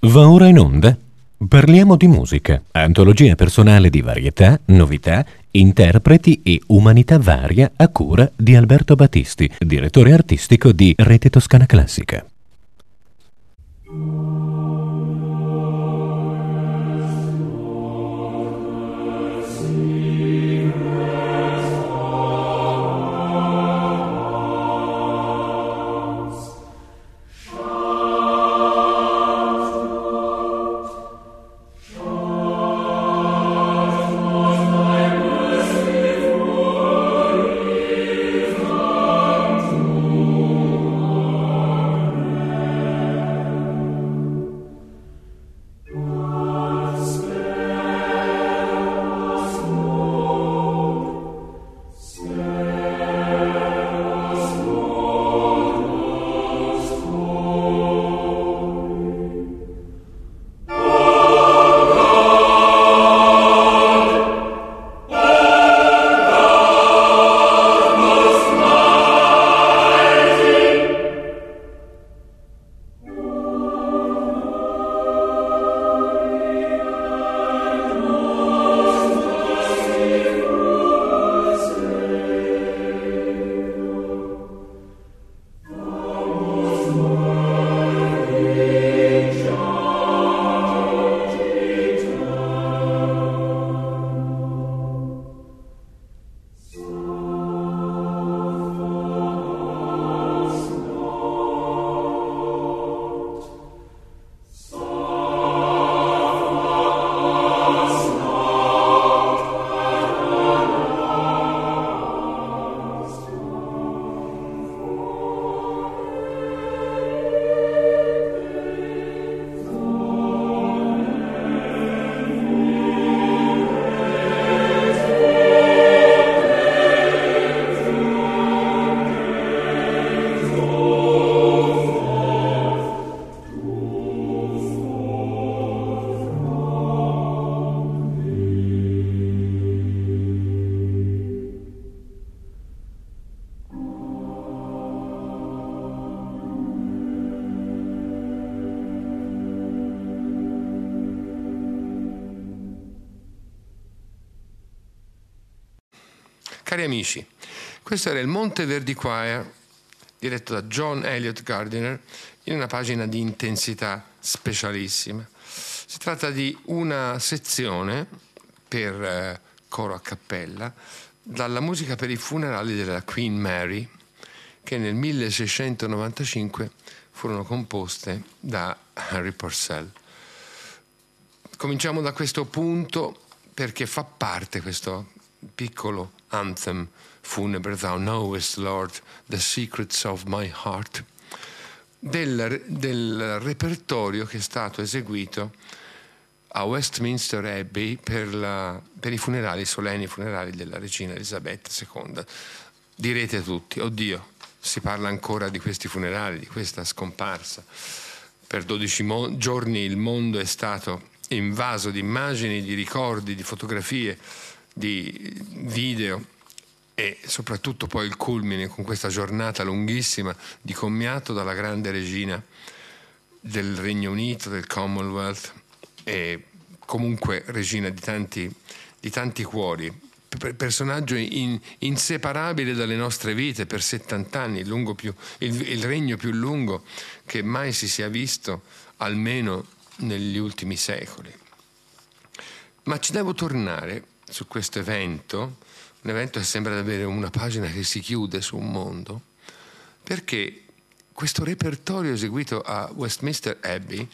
Va ora in onda. Parliamo di musica, antologia personale di varietà, novità, interpreti e umanità varia a cura di Alberto Battisti, direttore artistico di Rete Toscana Classica. Amici, questo era il Monte Verdi Choir diretto da John Elliott Gardiner in una pagina di intensità specialissima. Si tratta di una sezione per eh, coro a cappella dalla musica per i funerali della Queen Mary che nel 1695 furono composte da Harry Purcell. Cominciamo da questo punto perché fa parte questo piccolo anthem funebre, Thou knowest, Lord, the secrets of my heart, del, del repertorio che è stato eseguito a Westminster Abbey per, la, per, i funerali, solenni funerali della regina Elisabetta II. Direte tutti, oddio, si parla ancora di questi funerali, di questa scomparsa. Per 12 mo- giorni il mondo è stato invaso di immagini, di ricordi, di fotografie di video e soprattutto poi il culmine con questa giornata lunghissima di commiato dalla grande regina del Regno Unito, del Commonwealth e comunque regina di tanti, di tanti cuori, personaggio in, inseparabile dalle nostre vite per 70 anni, il, più, il, il regno più lungo che mai si sia visto, almeno negli ultimi secoli. Ma ci devo tornare su questo evento, un evento che sembra davvero una pagina che si chiude su un mondo, perché questo repertorio eseguito a Westminster Abbey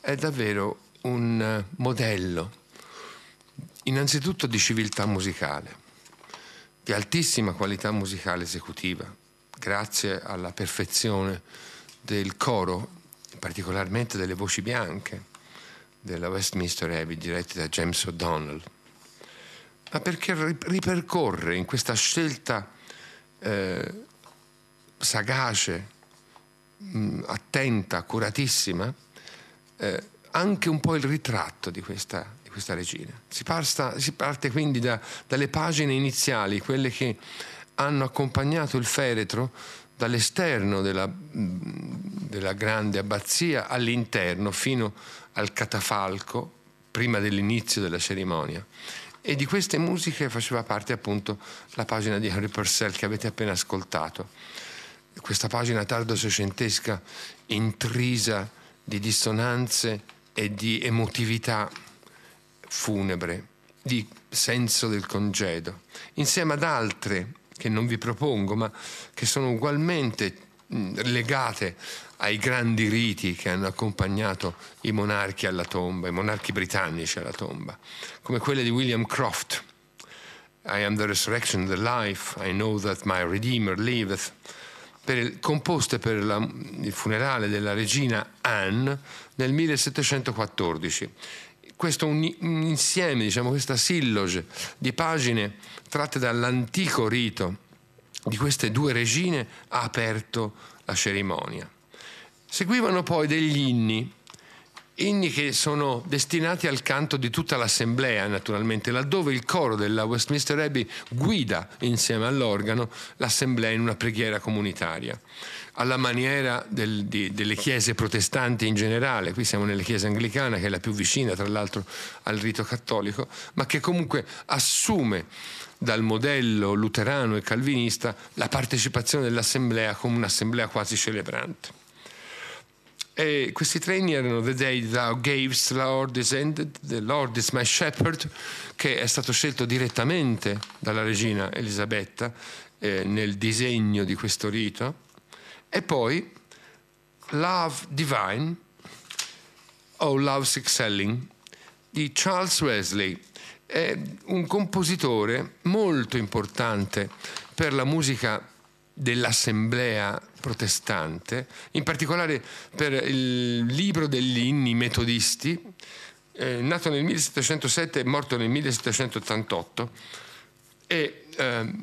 è davvero un modello, innanzitutto di civiltà musicale, di altissima qualità musicale esecutiva, grazie alla perfezione del coro, particolarmente delle voci bianche della Westminster Abbey dirette da James O'Donnell ma perché ripercorre in questa scelta eh, sagace, mh, mm, attenta, accuratissima, eh, anche un po' il ritratto di questa, di questa regina. Si, parsta, si, parte quindi da, dalle pagine iniziali, quelle che hanno accompagnato il feretro dall'esterno della, della grande abbazia all'interno fino al catafalco prima dell'inizio della cerimonia. E di queste musiche faceva parte appunto la pagina di Henry Purcell che avete appena ascoltato. Questa pagina tardo-seicentesca intrisa di dissonanze e di emotività funebre, di senso del congedo, insieme ad altre che non vi propongo, ma che sono ugualmente legate ai grandi riti che hanno accompagnato i monarchi alla tomba, i monarchi britannici alla tomba, come quelle di William Croft. I am the resurrection, the life, I know that my Redeemer liveth, per, composte per la, il funerale della regina Anne nel 1714. Questo un, un insieme, diciamo, questa silloge di pagine tratte dall'antico rito di queste due regine ha aperto la cerimonia. Seguivano poi degli inni, inni che sono destinati al canto di tutta l'assemblea, naturalmente, laddove il coro della Westminster Abbey guida insieme all'organo l'assemblea in una preghiera comunitaria, alla maniera del, di, delle chiese protestanti in generale. Qui siamo nella chiesa anglicana, che è la più vicina, tra l'altro, al rito cattolico, ma che comunque assume dal modello luterano e calvinista la partecipazione dell'assemblea come un'assemblea quasi celebrante. E questi treni erano The Day Thou Gavest, Lord is Ended, The Lord is My Shepherd, che è stato scelto direttamente dalla regina Elisabetta eh, nel disegno di questo rito, e poi Love Divine o Love's Excelling di Charles Wesley, è un compositore molto importante per la musica dell'assemblea protestante, in particolare per il libro degli inni metodisti, eh, nato nel 1707 e morto nel 1788, e eh,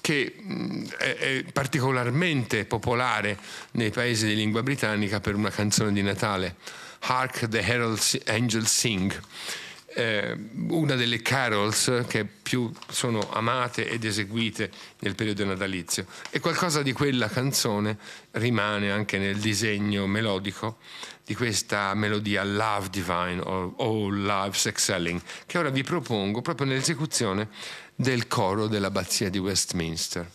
che mh, è, è, particolarmente popolare nei paesi di lingua britannica per una canzone di Natale, Hark the Herald Angels Sing eh, una delle carols che più sono amate ed eseguite nel periodo natalizio e qualcosa di quella canzone rimane anche nel disegno melodico di questa melodia Love Divine o Oh Love's Excelling che ora vi propongo proprio nell'esecuzione del coro dell'abbazia di Westminster.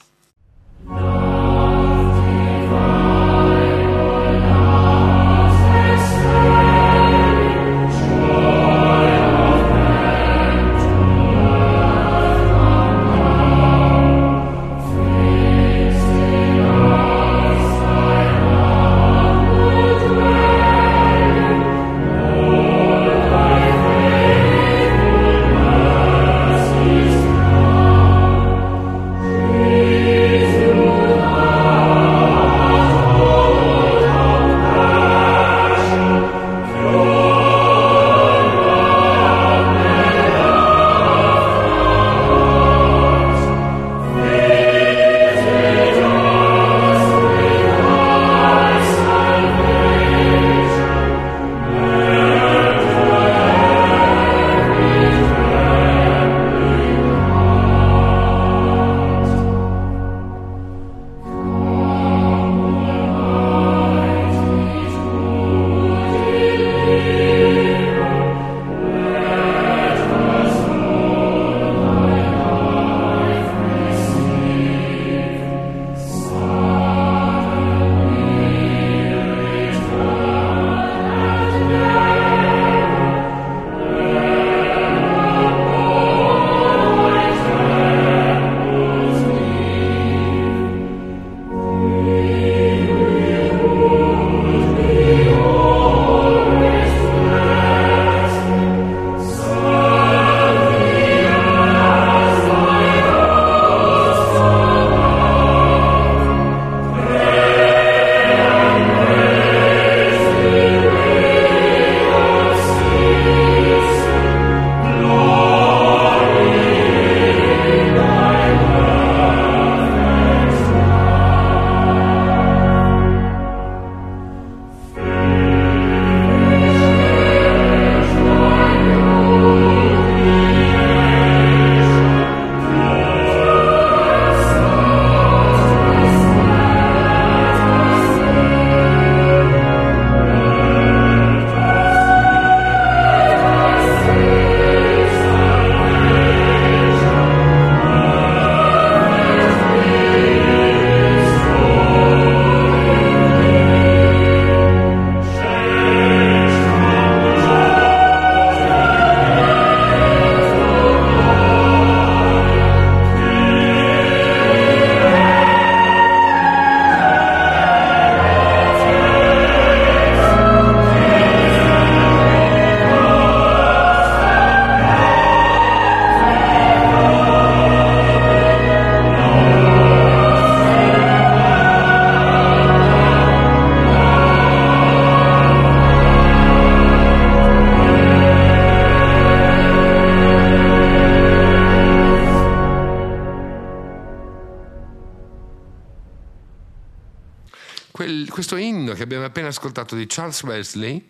L'inno che abbiamo appena ascoltato di Charles Wesley,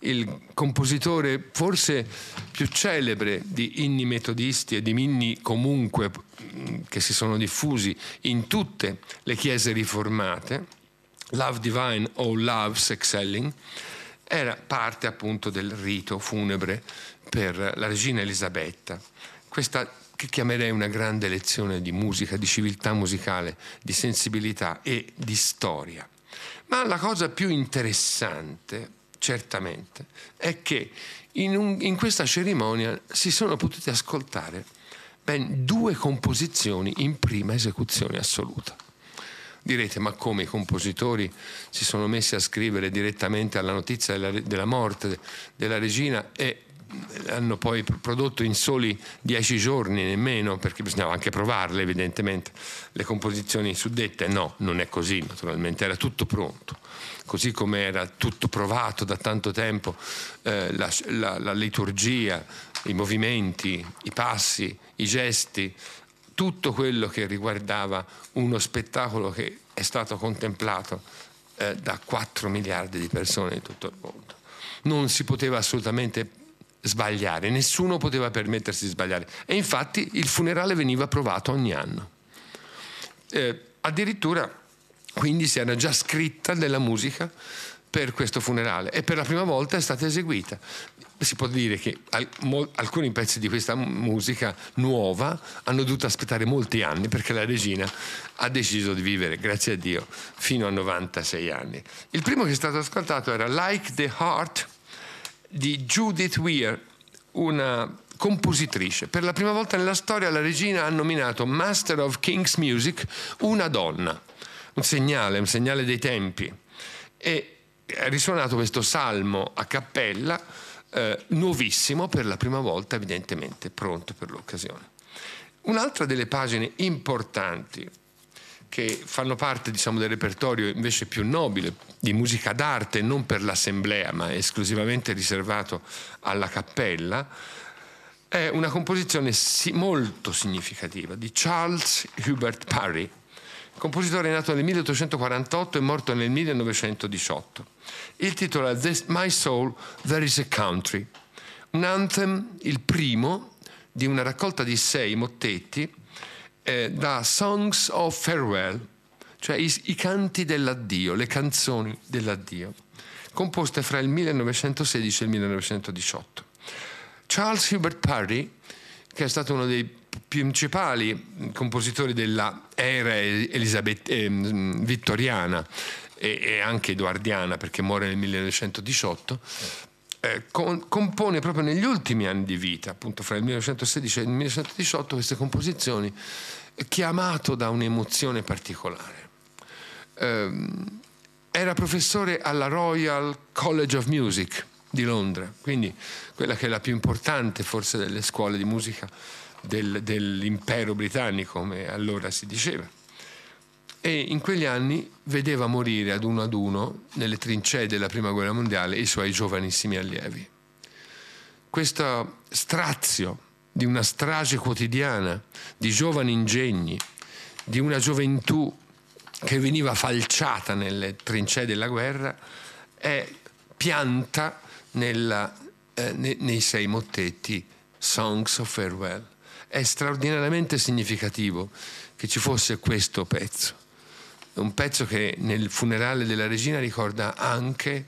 il compositore forse più celebre di inni metodisti e di inni comunque mm, che si sono diffusi in tutte le chiese riformate, Love Divine o Love Sexcelling, era parte appunto del rito funebre per la regina Elisabetta. Questa che chiamerei una grande lezione di musica, di civiltà musicale, di sensibilità e di storia. Ma la cosa più interessante certamente, è che in, un, in questa cerimonia si sono potute ascoltare ben due composizioni in prima esecuzione assoluta. Direte, ma come i compositori si sono messi a scrivere direttamente alla notizia della, della morte della regina e hanno poi prodotto in soli dieci giorni, nemmeno, perché bisognava anche provarle evidentemente, le composizioni suddette. No, non è così, naturalmente, era tutto pronto così come era tutto provato da tanto tempo, eh, la, la, la liturgia, i movimenti, i passi, i gesti, tutto quello che riguardava uno spettacolo che è stato contemplato eh, da 4 miliardi di persone in tutto il mondo. Non si poteva assolutamente sbagliare, nessuno poteva permettersi di sbagliare e infatti il funerale veniva provato ogni anno. Eh, addirittura quindi si era già scritta della musica per questo funerale e per la prima volta è stata eseguita. Si può dire che alcuni pezzi di questa musica nuova hanno dovuto aspettare molti anni perché la regina ha deciso di vivere, grazie a Dio, fino a 96 anni. Il primo che è stato ascoltato era Like the Heart di Judith Weir, una compositrice. Per la prima volta nella storia la regina ha nominato Master of King's Music una donna un segnale, un segnale dei tempi. E è risuonato questo salmo a cappella, eh, nuovissimo per la prima volta, evidentemente pronto per l'occasione. Un'altra delle pagine importanti che fanno parte diciamo, del repertorio invece più nobile di musica d'arte, non per l'assemblea, ma esclusivamente riservato alla cappella, è una composizione molto significativa di Charles Hubert Parry, compositore nato nel 1848 e morto nel 1918. Il titolo è My Soul, There is a Country, un anthem, il primo di una raccolta di sei mottetti eh, da Songs of Farewell, cioè i, i canti dell'addio, le canzoni dell'addio, composte fra il 1916 e il 1918. Charles Hubert Parry, che è stato uno dei principali compositori della era Elisabeth, eh, vittoriana e, e, anche edoardiana perché muore nel 1918 eh, con, compone proprio negli ultimi anni di vita appunto fra il 1916 e il 1918 queste composizioni chiamato da un'emozione particolare eh, era professore alla Royal College of Music di Londra quindi quella che è la più importante forse delle scuole di musica del, dell'impero britannico, come allora si diceva. E in quegli anni vedeva morire ad uno ad uno, nelle trincee della Prima Guerra Mondiale, i suoi giovanissimi allievi. Questo strazio di una strage quotidiana, di giovani ingegni, di una gioventù che veniva falciata nelle trincee della guerra, è pianta nella, eh, nei, sei mottetti Songs of Farewell è straordinariamente significativo che ci fosse questo pezzo. Un pezzo che nel funerale della regina ricorda anche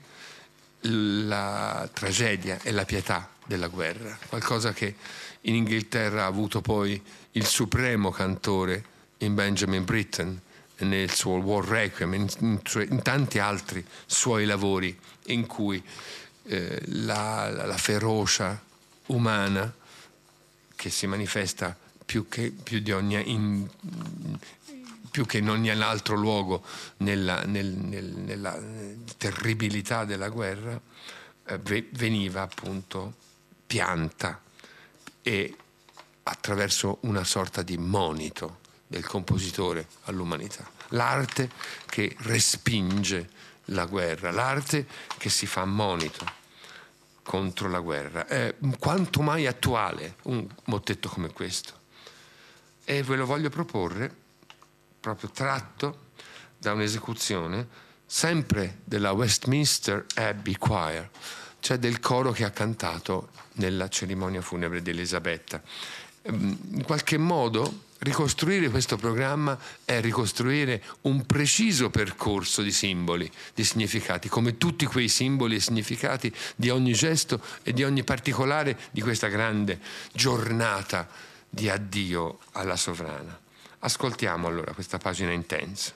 la tragedia e la pietà della guerra, qualcosa che in Inghilterra ha avuto poi il supremo cantore in Benjamin Britten nel suo War Requiem, in, in, in tanti altri suoi lavori in cui eh, la, la, la ferocia umana che si manifesta più che, più ogni, in, più che in ogni altro luogo nella, nel, nel, nella terribilità della guerra, eh, veniva appunto pianta e attraverso una sorta di monito del compositore all'umanità. L'arte che respinge la guerra, l'arte che si fa monito contro la guerra. È quanto mai attuale un mottetto come questo. E ve lo voglio proporre, proprio tratto da un'esecuzione sempre della Westminster Abbey Choir, cioè del coro che ha cantato nella cerimonia funebre di Elisabetta. Ehm, in qualche modo ricostruire questo programma è ricostruire un preciso percorso di simboli, di significati, come tutti quei simboli e significati di ogni gesto e di ogni particolare di questa grande giornata di addio alla sovrana. Ascoltiamo allora questa pagina intensa.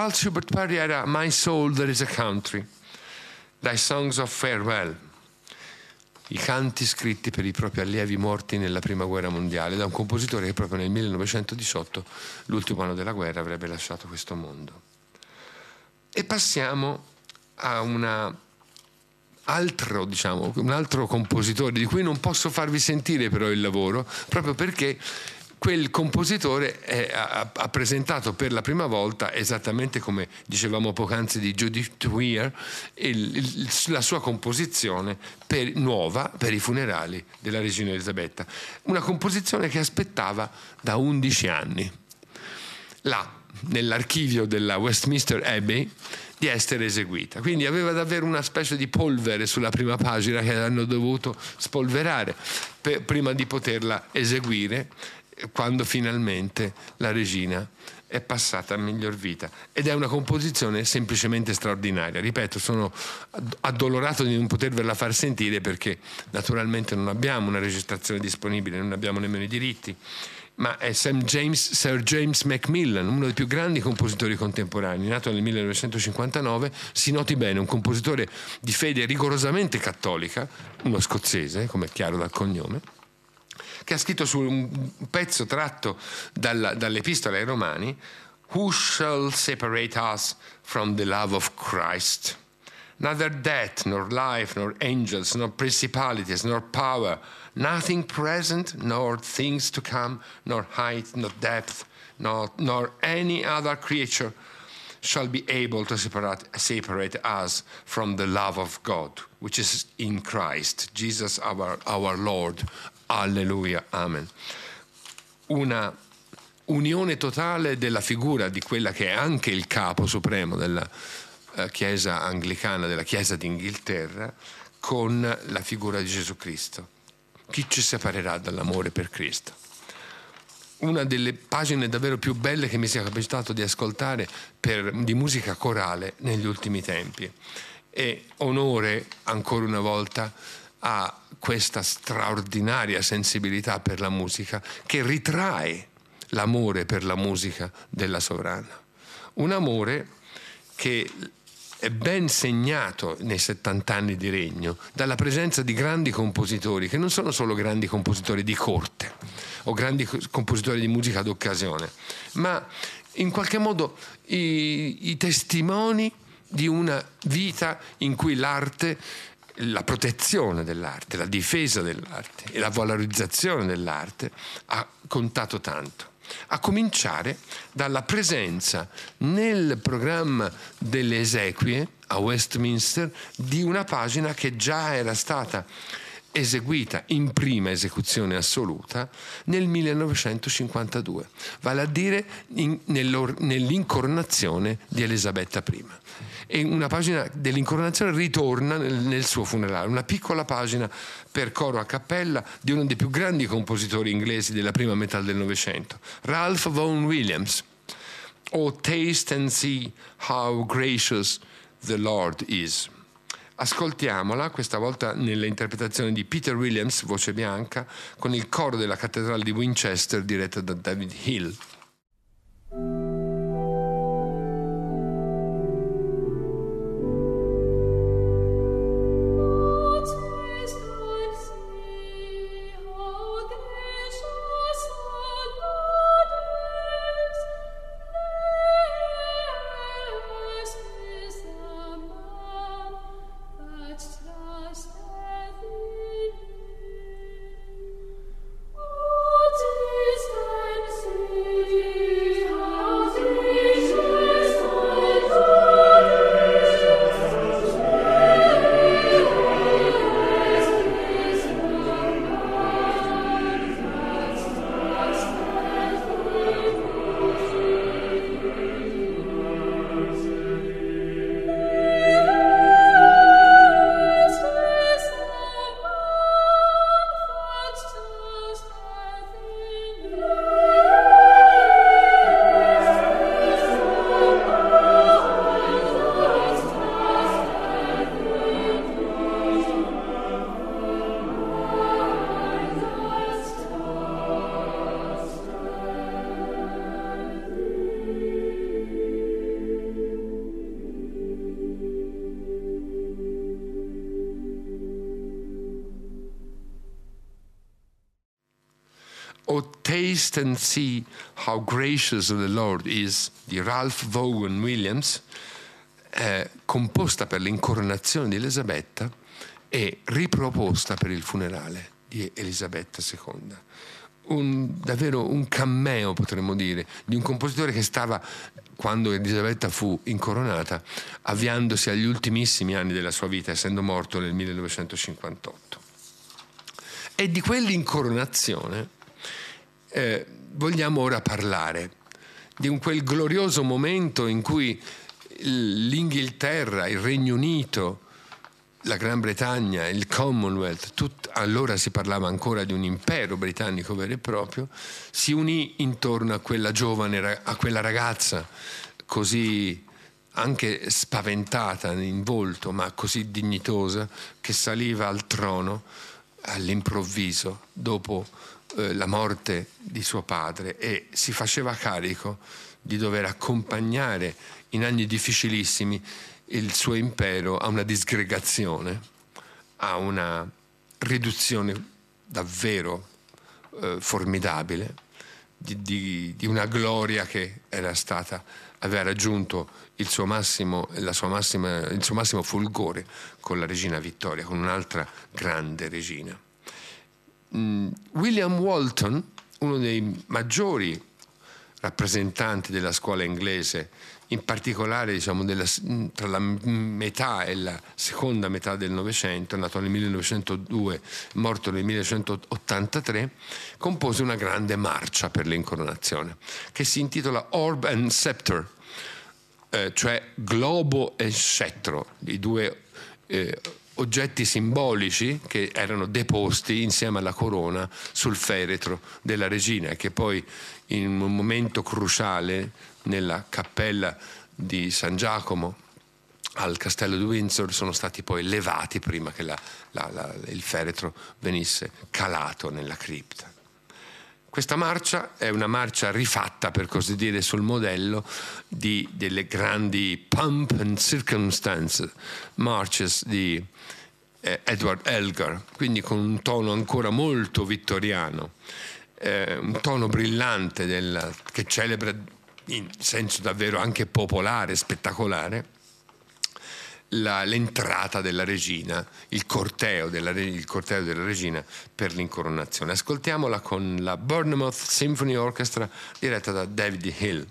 Charles Hubert Parry era My Soul, There is a Country, dai Songs of Farewell, i canti scritti per i propri allievi morti nella Prima Guerra Mondiale, da un compositore che proprio nel 1918, l'ultimo anno della guerra, avrebbe lasciato questo mondo. E passiamo a una altro, diciamo, un altro compositore di cui non posso farvi sentire però il lavoro, proprio perché quel compositore è, ha, ha, presentato per la prima volta, esattamente come dicevamo poc'anzi di Judith Weir, il, il, la sua composizione per, nuova per i funerali della regina Elisabetta. Una composizione che aspettava da 11 anni. Là, nell'archivio della Westminster Abbey, di essere eseguita. Quindi aveva davvero una specie di polvere sulla prima pagina che hanno dovuto spolverare per, prima di poterla eseguire quando finalmente la regina è passata a miglior vita. Ed è una composizione semplicemente straordinaria. Ripeto, sono addolorato di non potervela far sentire perché naturalmente non abbiamo una registrazione disponibile, non abbiamo nemmeno i diritti, ma è James, Sir James Macmillan, uno dei più grandi compositori contemporanei, nato nel 1959, si noti bene, un compositore di fede rigorosamente cattolica, uno scozzese, come è chiaro dal cognome che ha scritto su un pezzo tratto dalla, dall'Epistola ai Romani, Who shall separate us from the love of Christ? Neither death, nor life, nor angels, nor principalities, nor power, nothing present, nor things to come, nor height, nor depth, nor, nor any other creature shall be able to separate, separate us from the love of God, which is in Christ, Jesus our, our Lord. Alleluia, amen. Una unione totale della figura di quella che è anche il capo supremo della eh, Chiesa anglicana, della Chiesa d'Inghilterra, con la figura di Gesù Cristo. Chi ci separerà dall'amore per Cristo? Una delle pagine davvero più belle che mi sia capitato di ascoltare per, di musica corale negli ultimi tempi. E onore ancora una volta a questa straordinaria sensibilità per la musica che ritrae l'amore per la musica della sovrana. Un amore che è ben segnato nei 70 anni di regno dalla presenza di grandi compositori che non sono solo grandi compositori di corte o grandi compositori di musica d'occasione, ma in qualche modo i, i testimoni di una vita in cui l'arte la protezione dell'arte, la difesa dell'arte e la valorizzazione dell'arte ha contato tanto. A cominciare dalla presenza nel programma delle esequie a Westminster di una pagina che già era stata eseguita in prima esecuzione assoluta nel 1952, vale a dire in, nell'incoronazione di Elisabetta I e una pagina dell'incoronazione ritorna nel, nel suo funerale, una piccola pagina per coro a cappella di uno dei più grandi compositori inglesi della prima metà del Novecento, Ralph Vaughan Williams. Oh, taste and see how gracious the Lord is. Ascoltiamola, questa volta nell'interpretazione di Peter Williams, voce bianca, con il coro della cattedrale di Winchester diretta da David Hill. Taste and See How Gracious the Lord Is di Ralph Vaughan Williams, eh, composta per l'incoronazione di Elisabetta e riproposta per il funerale di Elisabetta II. Un, davvero un cameo, potremmo dire, di un compositore che stava, quando Elisabetta fu incoronata, avviandosi agli ultimissimi anni della sua vita, essendo morto nel 1958. E di quell'incoronazione eh, vogliamo ora parlare di un quel glorioso momento in cui l'Inghilterra, il Regno Unito, la Gran Bretagna, il Commonwealth, tut, allora si parlava ancora di un impero britannico vero e proprio, si unì intorno a quella giovane, a quella ragazza così anche spaventata in volto, ma così dignitosa, che saliva al trono all'improvviso dopo eh, la morte di suo padre e si faceva carico di dover accompagnare in anni difficilissimi il suo impero a una disgregazione, a una riduzione davvero eh, formidabile di, di, di, una gloria che era stata, aveva raggiunto il suo, massimo, massima, il suo massimo fulgore con la regina Vittoria, con un'altra grande regina. Mm, William Walton, uno dei maggiori rappresentanti della scuola inglese in particolare diciamo, della, tra la metà e la seconda metà del Novecento, nato nel 1902, morto nel 1983, compose una grande marcia per l'incoronazione che si intitola Orb and Scepter, eh, cioè globo e scettro, i due eh, oggetti simbolici che erano deposti insieme alla corona sul feretro della regina e che poi in un momento cruciale nella cappella di San Giacomo al castello di Windsor sono stati poi levati prima che la, la, la, il feretro venisse calato nella cripta. Questa marcia è una marcia rifatta, per così dire, sul modello di, delle grandi pump and circumstance marches di eh, Edward Elgar, quindi con un tono ancora molto vittoriano, eh, un tono brillante del, che celebra in senso davvero anche popolare, spettacolare, la, l'entrata della regina, il corteo della, il corteo della, regina per l'incoronazione. Ascoltiamola con la Bournemouth Symphony Orchestra diretta da David Hill.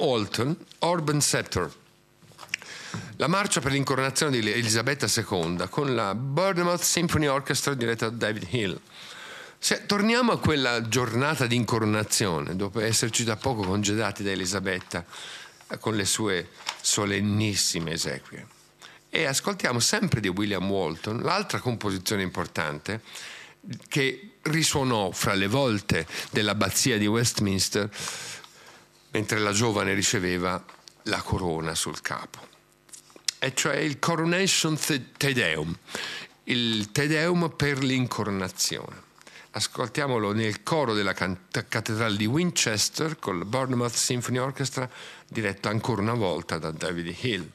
Walton, Orban Setter. La marcia per l'incoronazione di Elisabetta II con la Bournemouth Symphony Orchestra diretta da David Hill. Se torniamo a quella giornata di incoronazione, dopo esserci da poco congedati da Elisabetta, eh, con le sue solennissime esequie. E ascoltiamo sempre di William Walton l'altra composizione importante che risuonò fra le volte dell'abbazia di Westminster mentre la giovane riceveva la corona sul capo, e cioè il Coronation Te Deum, il Te Deum per l'incoronazione. Ascoltiamolo nel coro della cattedrale di Winchester con la Bournemouth Symphony Orchestra, diretta ancora una volta da David Hill.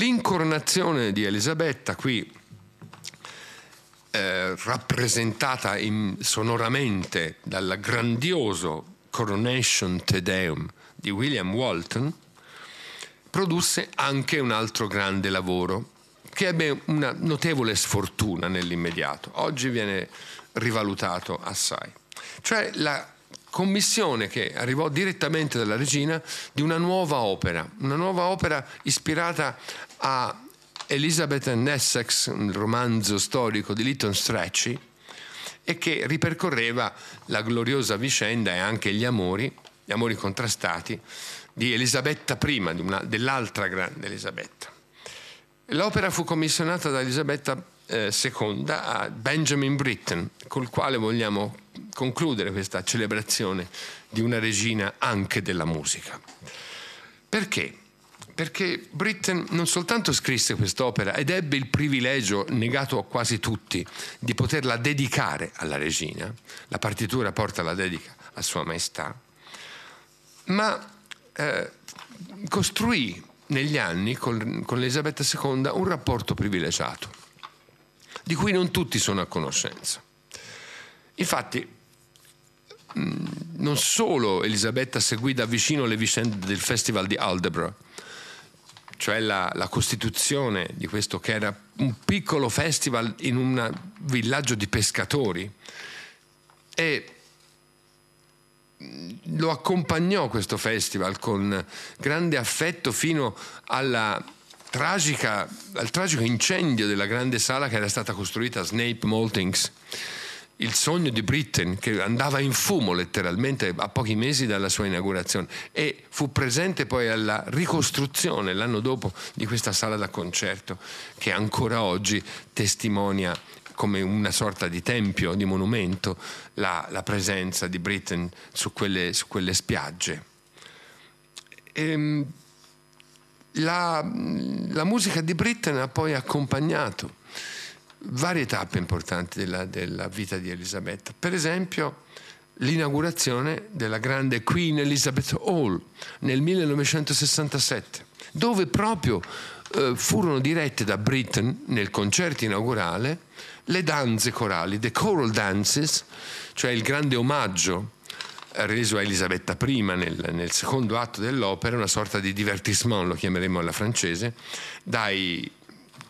L'incoronazione di Elisabetta qui eh, rappresentata in, sonoramente dal grandioso Coronation Te Deum di William Walton, produsse anche un altro grande lavoro che ebbe una notevole sfortuna nell'immediato. Oggi viene rivalutato assai. Cioè la commissione che arrivò direttamente dalla regina di una nuova opera, una nuova opera ispirata a Elizabeth and Essex, un romanzo storico di Lytton Strachey, e che ripercorreva la gloriosa vicenda e anche gli amori, gli amori contrastati, di Elisabetta I, dell'altra grande Elisabetta. L'opera fu commissionata da Elisabetta eh, II a Benjamin Britten, col quale vogliamo concludere questa celebrazione di una regina anche della musica. Perché? perché Britten non soltanto scrisse quest'opera ed ebbe il privilegio, negato a quasi tutti, di poterla dedicare alla regina, la partitura porta la dedica a Sua Maestà, ma eh, costruì negli anni con, con Elisabetta II un rapporto privilegiato, di cui non tutti sono a conoscenza. Infatti, non solo Elisabetta seguì da vicino le vicende del Festival di Aldebra, cioè la, la, costituzione di questo che era un piccolo festival in un villaggio di pescatori e lo accompagnò questo festival con grande affetto fino tragica, al tragico incendio della grande sala che era stata costruita a Snape Maltings. Il sogno di Britten che andava in fumo letteralmente a pochi mesi dalla sua inaugurazione e fu presente poi alla ricostruzione l'anno dopo di questa sala da concerto che ancora oggi testimonia come una sorta di tempio, di monumento, la, la presenza di Britten su quelle, su quelle spiagge. E, ehm, la, la musica di Britten ha poi accompagnato varie tappe importanti della, della vita di Elisabetta. Per esempio l'inaugurazione della grande Queen Elizabeth Hall nel 1967, dove proprio eh, furono dirette da Britten nel concerto inaugurale le danze corali, the choral dances, cioè il grande omaggio reso a Elisabetta I nel, nel, secondo atto dell'opera, una sorta di divertissement, lo chiameremo alla francese, dai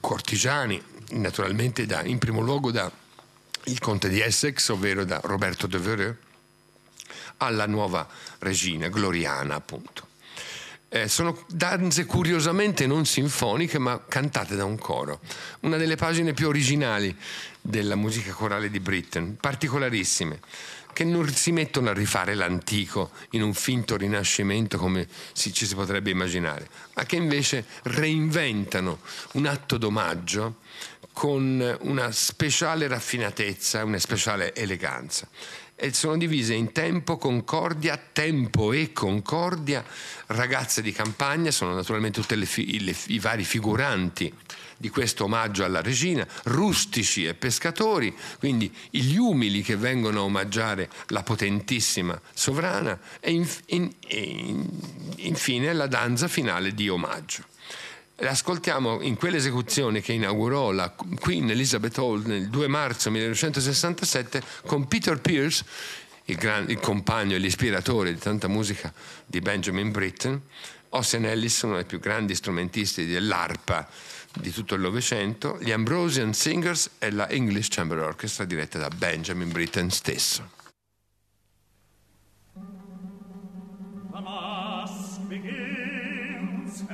cortigiani naturalmente da, in primo luogo da il conte di Essex, ovvero da Roberto de Vereux, alla nuova regina, Gloriana appunto. Eh, sono danze curiosamente non sinfoniche ma cantate da un coro, una delle pagine più originali della musica corale di Britten, particolarissime che non si mettono a rifare l'antico in un finto rinascimento come si, ci si potrebbe immaginare, ma che invece reinventano un atto d'omaggio con una speciale raffinatezza, una speciale eleganza. E sono divise in tempo, concordia, tempo e concordia, ragazze di campagna, sono naturalmente tutti i vari figuranti di questo omaggio alla regina, rustici e pescatori, quindi gli umili che vengono a omaggiare la potentissima sovrana e, inf- in- in- infine la danza finale di omaggio. Ascoltiamo in quell'esecuzione che inaugurò la Queen Elizabeth Hall nel 2 marzo 1967 con Peter Pierce, il, gran, il compagno e l'ispiratore di tanta musica di Benjamin Britten, Ossian Ellis, uno dei più grandi strumentisti dell'arpa di tutto il Novecento, gli Ambrosian Singers e la English Chamber Orchestra diretta da Benjamin Britten stesso. The mass begins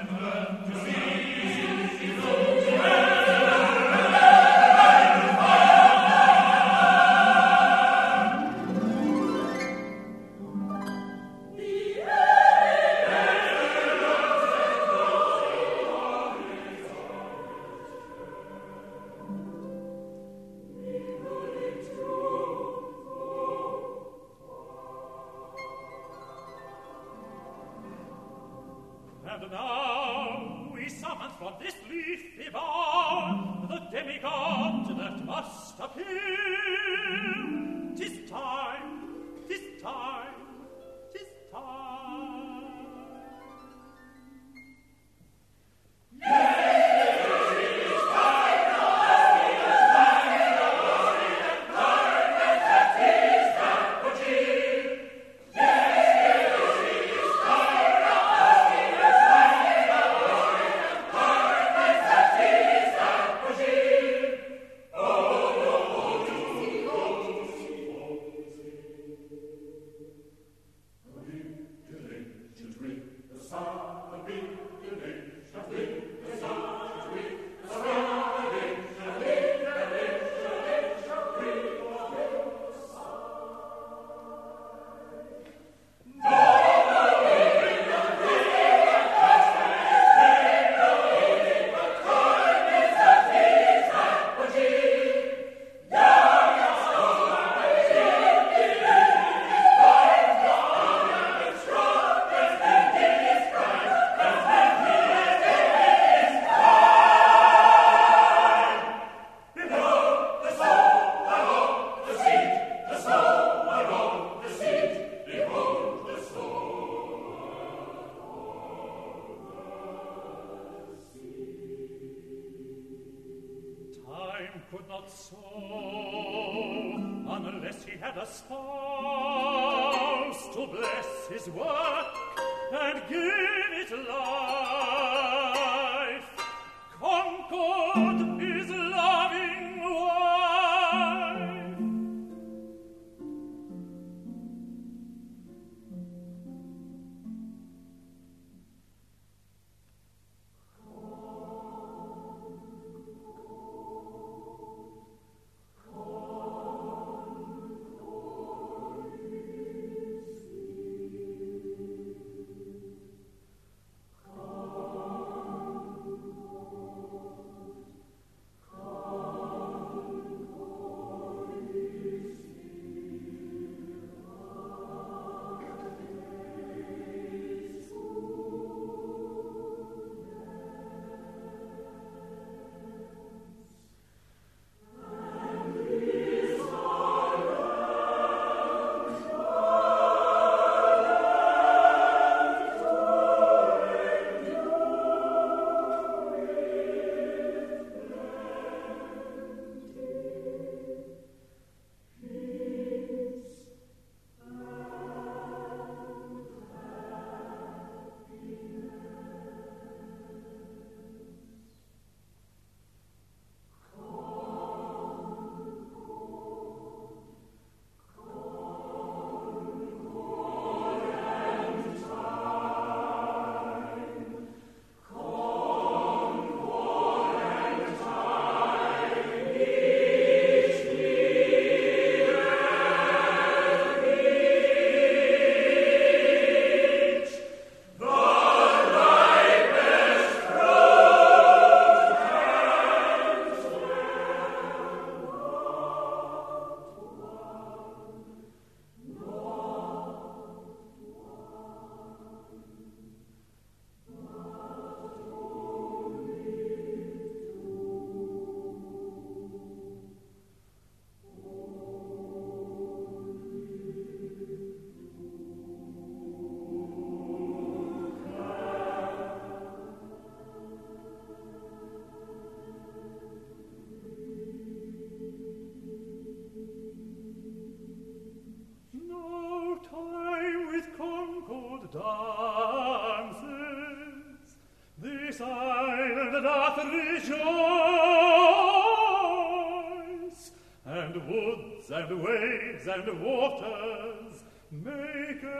waves and waters make go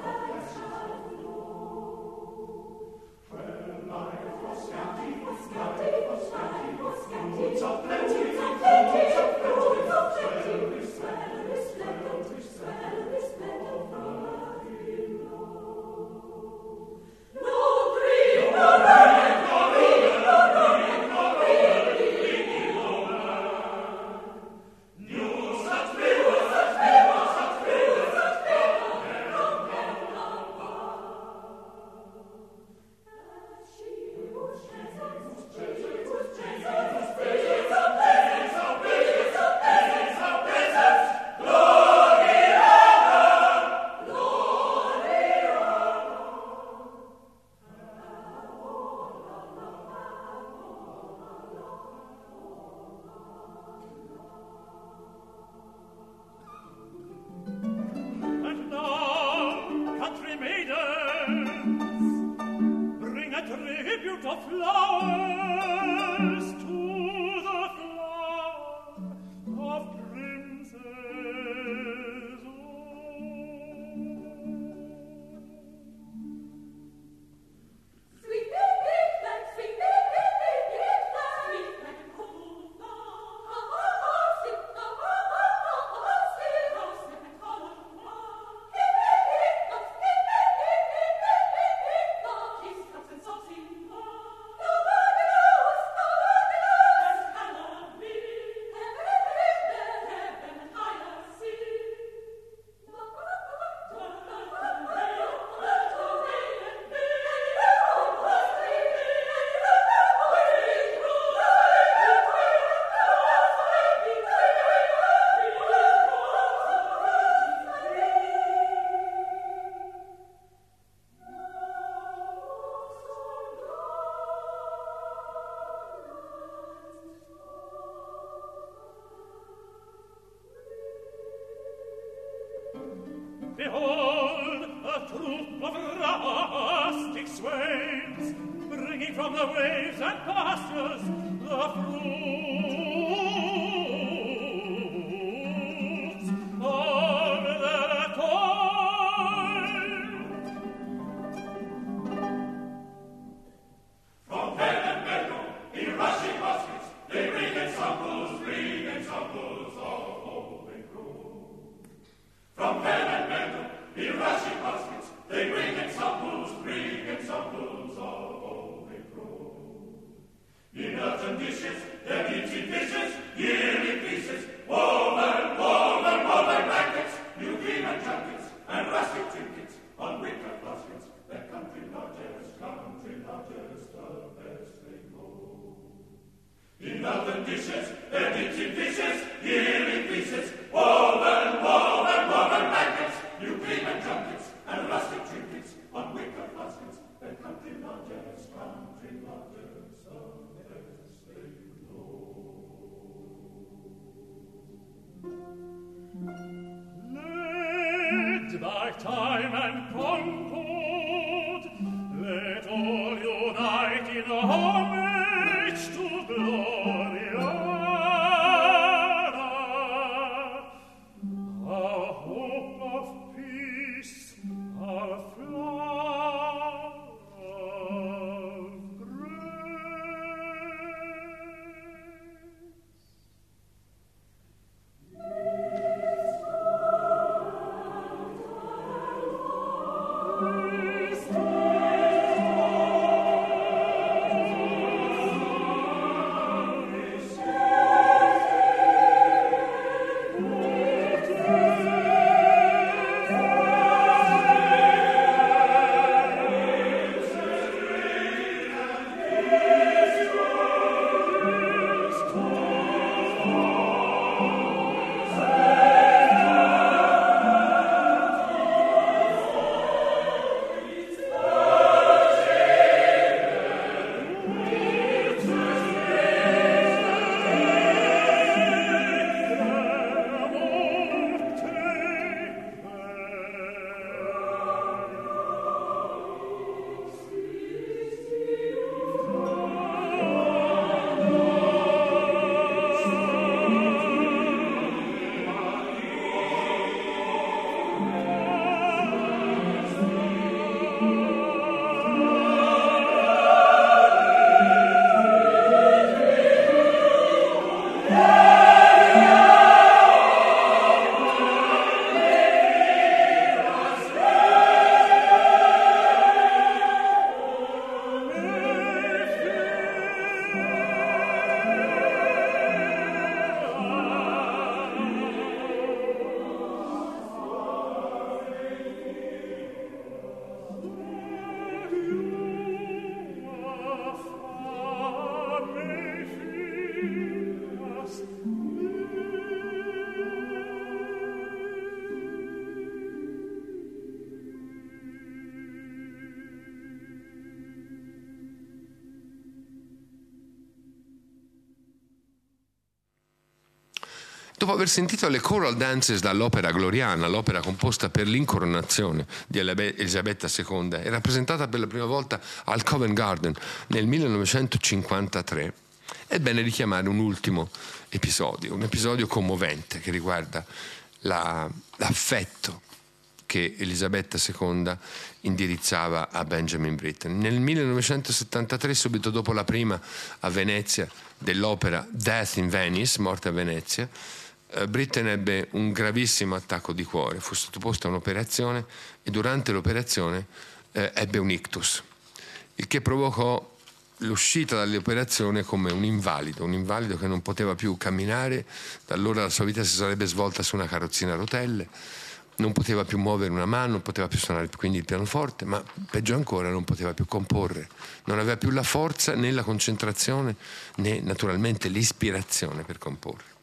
to Behold, a troop of rustic swains, bringing from the waves and pastures the fruit. Dopo aver sentito le choral dances dall'opera Gloriana, l'opera composta per l'incoronazione di Elisabetta II e rappresentata per la prima volta al Covent Garden nel 1953, è bene richiamare un ultimo episodio, un episodio commovente che riguarda la- l'affetto che Elisabetta II indirizzava a Benjamin Britten. Nel 1973, subito dopo la prima a Venezia dell'opera Death in Venice, Morte a Venezia, Britten ebbe un gravissimo attacco di cuore, fu sottoposto a un'operazione e durante l'operazione eh, ebbe un ictus, il che provocò l'uscita dall'operazione come un invalido, un invalido che non poteva più camminare, da allora la sua vita si sarebbe svolta su una carrozzina a rotelle, non poteva più muovere una mano, non poteva più suonare quindi il pianoforte, ma peggio ancora non poteva più comporre, non aveva più la forza né la concentrazione né naturalmente l'ispirazione per comporre.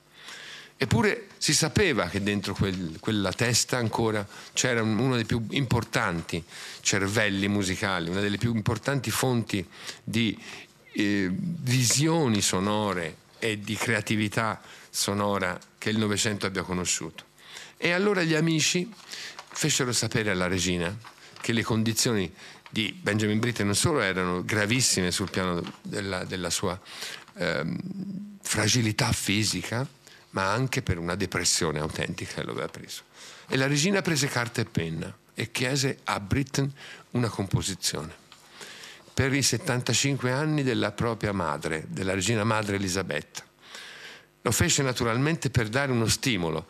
Eppure si sapeva che dentro quel- quella testa ancora c'era un- uno dei più importanti cervelli musicali, una delle più importanti fonti di eh, visioni sonore e di creatività sonora che il Novecento abbia conosciuto. E allora gli amici fecero sapere alla regina che le condizioni di Benjamin Britten non solo erano gravissime sul piano della, della sua ehm, fragilità fisica, ma anche per una depressione autentica che lo aveva preso. E la regina prese carta e penna e chiese a Britten una composizione per i 75 anni della propria madre, della regina madre Elisabetta. Lo fece naturalmente per dare uno stimolo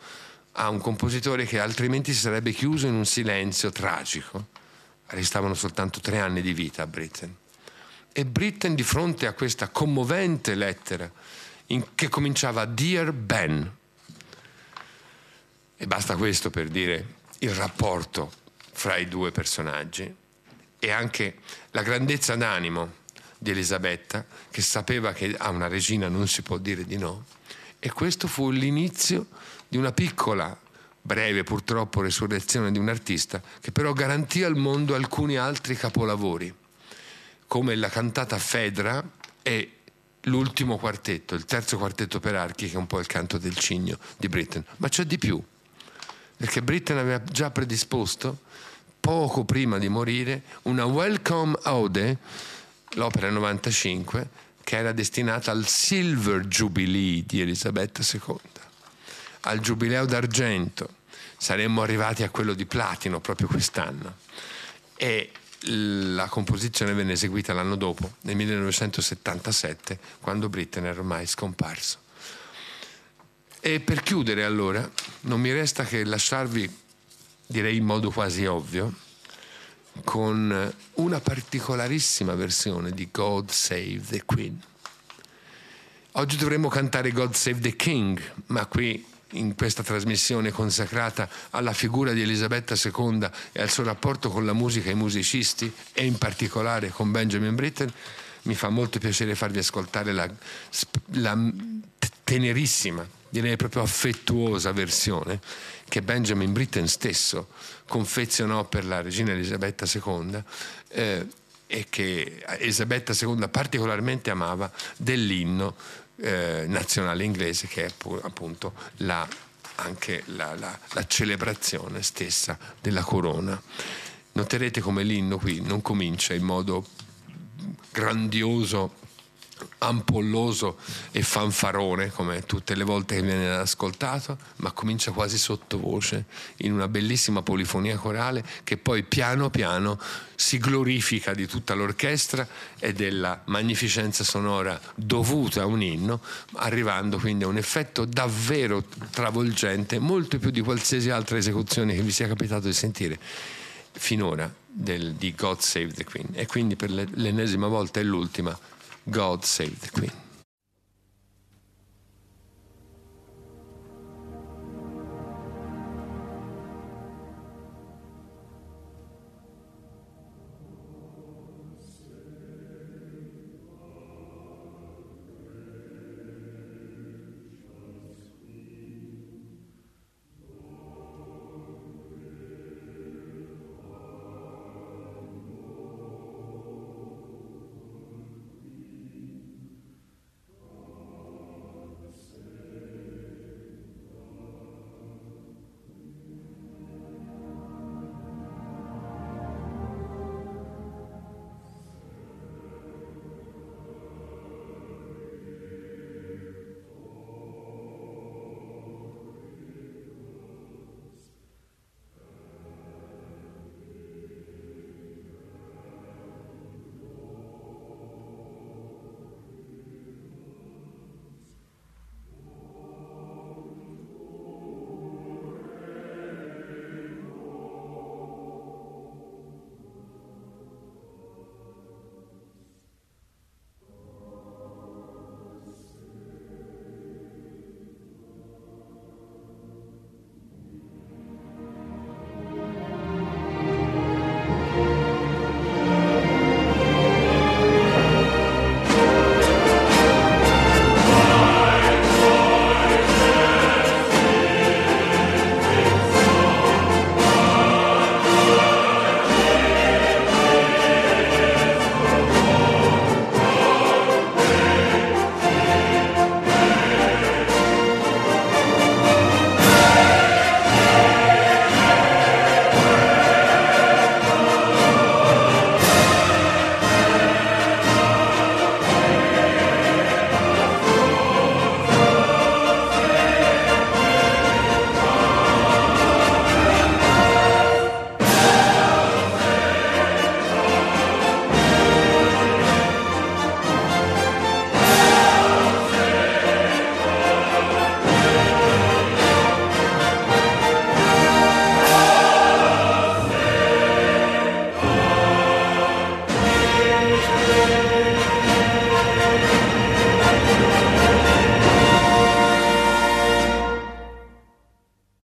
a un compositore che altrimenti si sarebbe chiuso in un silenzio tragico. Restavano soltanto tre anni di vita a Britten. E Britten, di fronte a questa commovente lettera, in, che cominciava Dear Ben, e basta questo per dire il rapporto fra i due personaggi e anche la grandezza d'animo di Elisabetta, che sapeva che a una regina non si può dire di no, e questo fu l'inizio di una piccola, breve purtroppo, resurrezione di un artista che però garantì al mondo alcuni altri capolavori, come la cantata Fedra e l'ultimo quartetto, il terzo quartetto per archi, che è un po' il canto del cigno di Britten. Ma c'è di più, perché Britten aveva già predisposto, poco prima di morire, una Welcome Ode, l'opera 95, che era destinata al Silver Jubilee di Elisabetta II, al Giubileo d'argento. Saremmo arrivati a quello di platino proprio quest'anno. E la composizione venne eseguita l'anno dopo, nel 1977, quando Britten era ormai scomparso. E per chiudere allora, non mi resta che lasciarvi, direi in modo quasi ovvio, con una particolarissima versione di God Save the Queen. Oggi dovremmo cantare God Save the King, ma qui in questa trasmissione consacrata alla figura di Elisabetta II e al suo rapporto con la musica e i musicisti e in particolare con Benjamin Britten, mi fa molto piacere farvi ascoltare la, la tenerissima, direi proprio affettuosa versione che Benjamin Britten stesso confezionò per la regina Elisabetta II eh, e che Elisabetta II particolarmente amava dell'inno eh, nazionale inglese che è appunto la, anche la, la, la celebrazione stessa della corona. Noterete come l'inno qui non comincia in modo grandioso ampolloso e fanfarone come tutte le volte che viene ascoltato, ma comincia quasi sottovoce in una bellissima polifonia corale che poi piano piano si glorifica di tutta l'orchestra e della magnificenza sonora dovuta a un inno, arrivando quindi a un effetto davvero travolgente, molto più di qualsiasi altra esecuzione che vi sia capitato di sentire finora del, di God Save the Queen. E quindi per l'ennesima volta e l'ultima God Save the Queen.